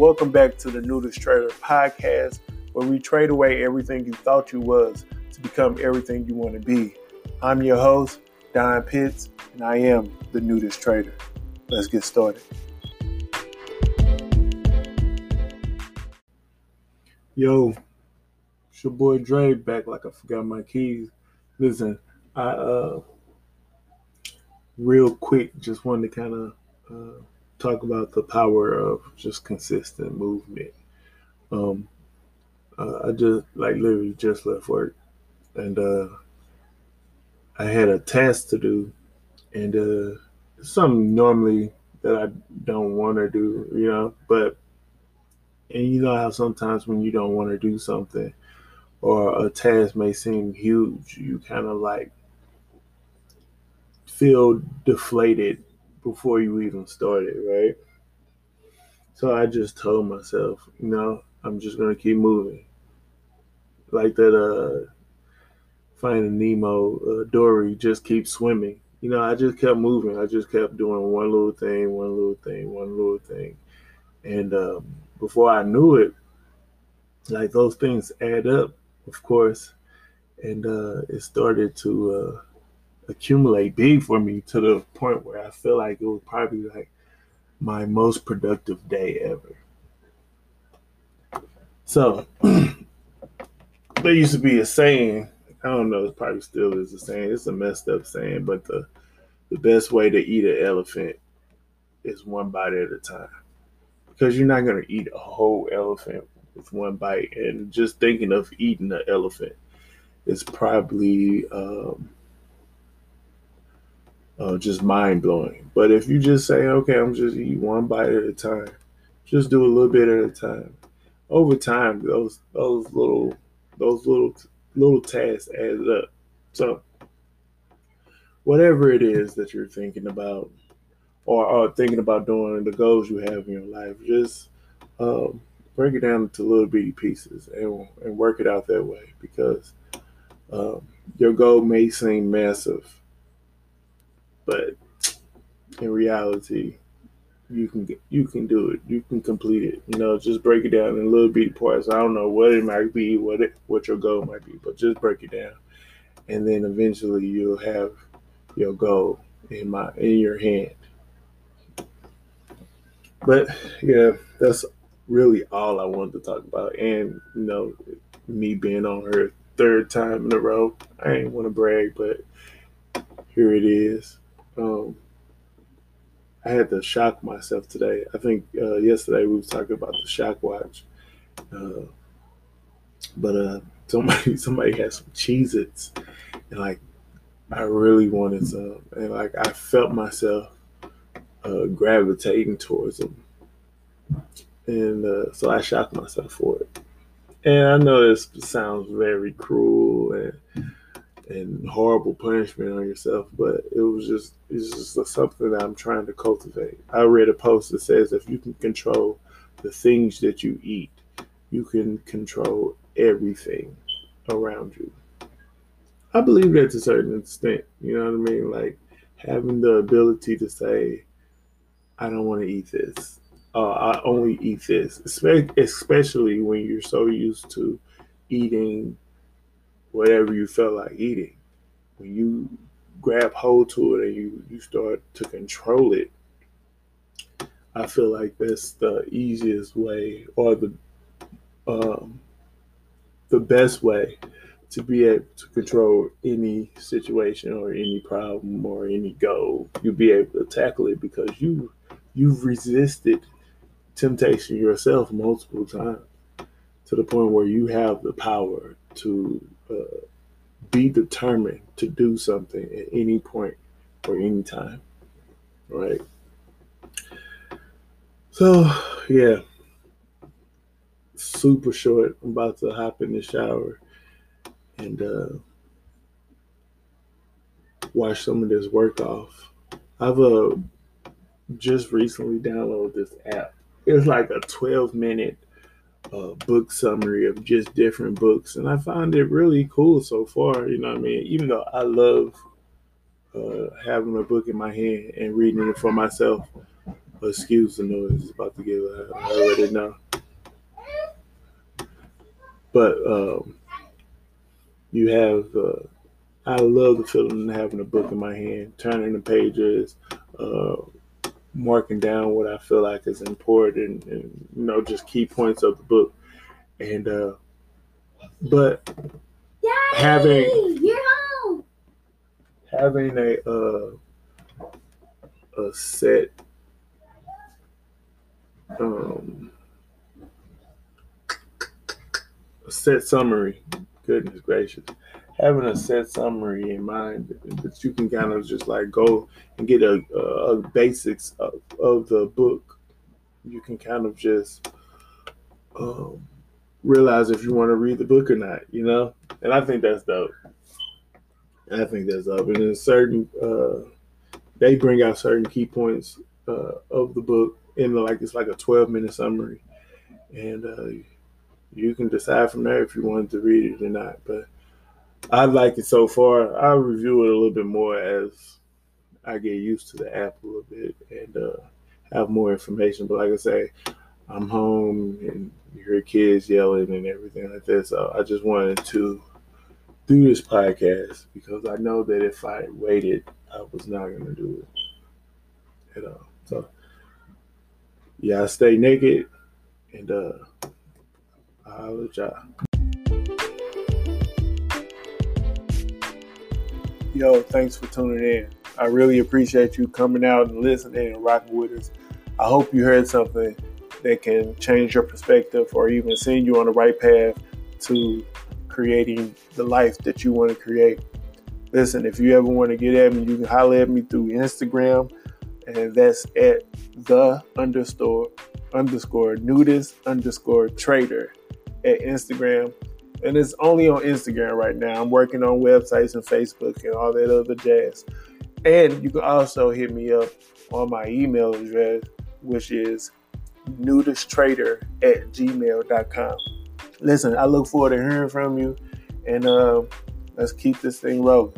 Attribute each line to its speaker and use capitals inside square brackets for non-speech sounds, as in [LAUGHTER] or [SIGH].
Speaker 1: welcome back to the Nudist Trader podcast, where we trade away everything you thought you was to become everything you want to be. I'm your host, Don Pitts, and I am the Nudist Trader. Let's get started. Yo, it's your boy Dre back like I forgot my keys. Listen, I uh real quick just wanted to kind of uh, talk about the power of just consistent movement. Um, uh, I just like literally just left work, and uh, I had a task to do, and uh, something normally that I don't want to do, you know. But and you know how sometimes when you don't want to do something, or a task may seem huge, you kind of like feel deflated before you even started, right? So I just told myself, you know, I'm just gonna keep moving. Like that uh finding Nemo, uh, Dory just keep swimming. You know, I just kept moving. I just kept doing one little thing, one little thing, one little thing. And um, before I knew it, like those things add up, of course. And uh, it started to uh, accumulate big for me to the point where I feel like it was probably like my most productive day ever. So [CLEARS THROAT] there used to be a saying, I don't know, it probably still is a saying. It's a messed up saying, but the the best way to eat an elephant is one bite at a time. Because you're not gonna eat a whole elephant with one bite. And just thinking of eating an elephant is probably um, uh, just mind blowing. But if you just say, okay, I'm just eat one bite at a time, just do a little bit at a time. Over time, those those little those little little tasks add up. So whatever it is that you're thinking about or, or thinking about doing, the goals you have in your life, just um, break it down into little bitty pieces and, and work it out that way because um, your goal may seem massive but in reality, you can you can do it. You can complete it. You know, just break it down in little bitty parts. I don't know what it might be, what it what your goal might be, but just break it down, and then eventually you'll have your goal in my in your hand. But yeah, that's really all I wanted to talk about. And you know, me being on her third time in a row, I ain't want to brag, but here it is. Um, I had to shock myself today. I think uh, yesterday we was talking about the shock watch, uh, but uh, somebody [LAUGHS] somebody had some Cheez-Its, and like I really wanted some, and like I felt myself uh, gravitating towards them, and uh, so I shocked myself for it. And I know this sounds very cruel and and horrible punishment on yourself, but it was just it's just something that I'm trying to cultivate. I read a post that says if you can control the things that you eat, you can control everything around you. I believe that to a certain extent. You know what I mean? Like having the ability to say, I don't want to eat this. Uh, I only eat this, especially when you're so used to eating whatever you felt like eating. When you grab hold to it and you, you start to control it, I feel like that's the easiest way or the um, the best way to be able to control any situation or any problem or any goal. You'll be able to tackle it because you you've resisted temptation yourself multiple times to the point where you have the power to be determined to do something at any point or any time. Right. So, yeah, super short. I'm about to hop in the shower and uh, wash some of this work off. I've uh, just recently downloaded this app. It's like a 12 minute uh, book summary of just different books, and I find it really cool so far. You know what I mean? Even though I love uh, having a book in my hand and reading it for myself, Excuse the noise it's about to get loud. I already know. But um, you have, uh, I love the feeling of having a book in my hand, turning the pages, uh, marking down what I feel like is important, and you know, just key points of the book. And uh, but Daddy, having you're home. having a uh, a set um, a set summary. Goodness gracious. Having a set summary in mind that you can kind of just like go and get a, a basics of, of, the book. You can kind of just um, realize if you want to read the book or not, you know? And I think that's dope. I think that's dope. And in certain, uh, they bring out certain key points uh, of the book in like it's like a 12 minute summary. And uh, you can decide from there if you wanted to read it or not. But I like it so far. I'll review it a little bit more as I get used to the app a little bit and uh, have more information. But like I say, I'm home and you hear kids yelling and everything like this. So I just wanted to do this podcast because I know that if I waited, I was not going to do it at all. So yeah, I stay naked and uh, I'll let y'all. Yo, thanks for tuning in. I really appreciate you coming out and listening and rocking with us. I hope you heard something that can change your perspective or even send you on the right path to creating the life that you want to create. Listen, if you ever want to get at me, you can holler at me through Instagram, and that's at the underscore underscore nudist underscore trader at Instagram. And it's only on Instagram right now. I'm working on websites and Facebook and all that other jazz. And you can also hit me up on my email address, which is nudisttrader at gmail.com. Listen, I look forward to hearing from you and uh, let's keep this thing rolling.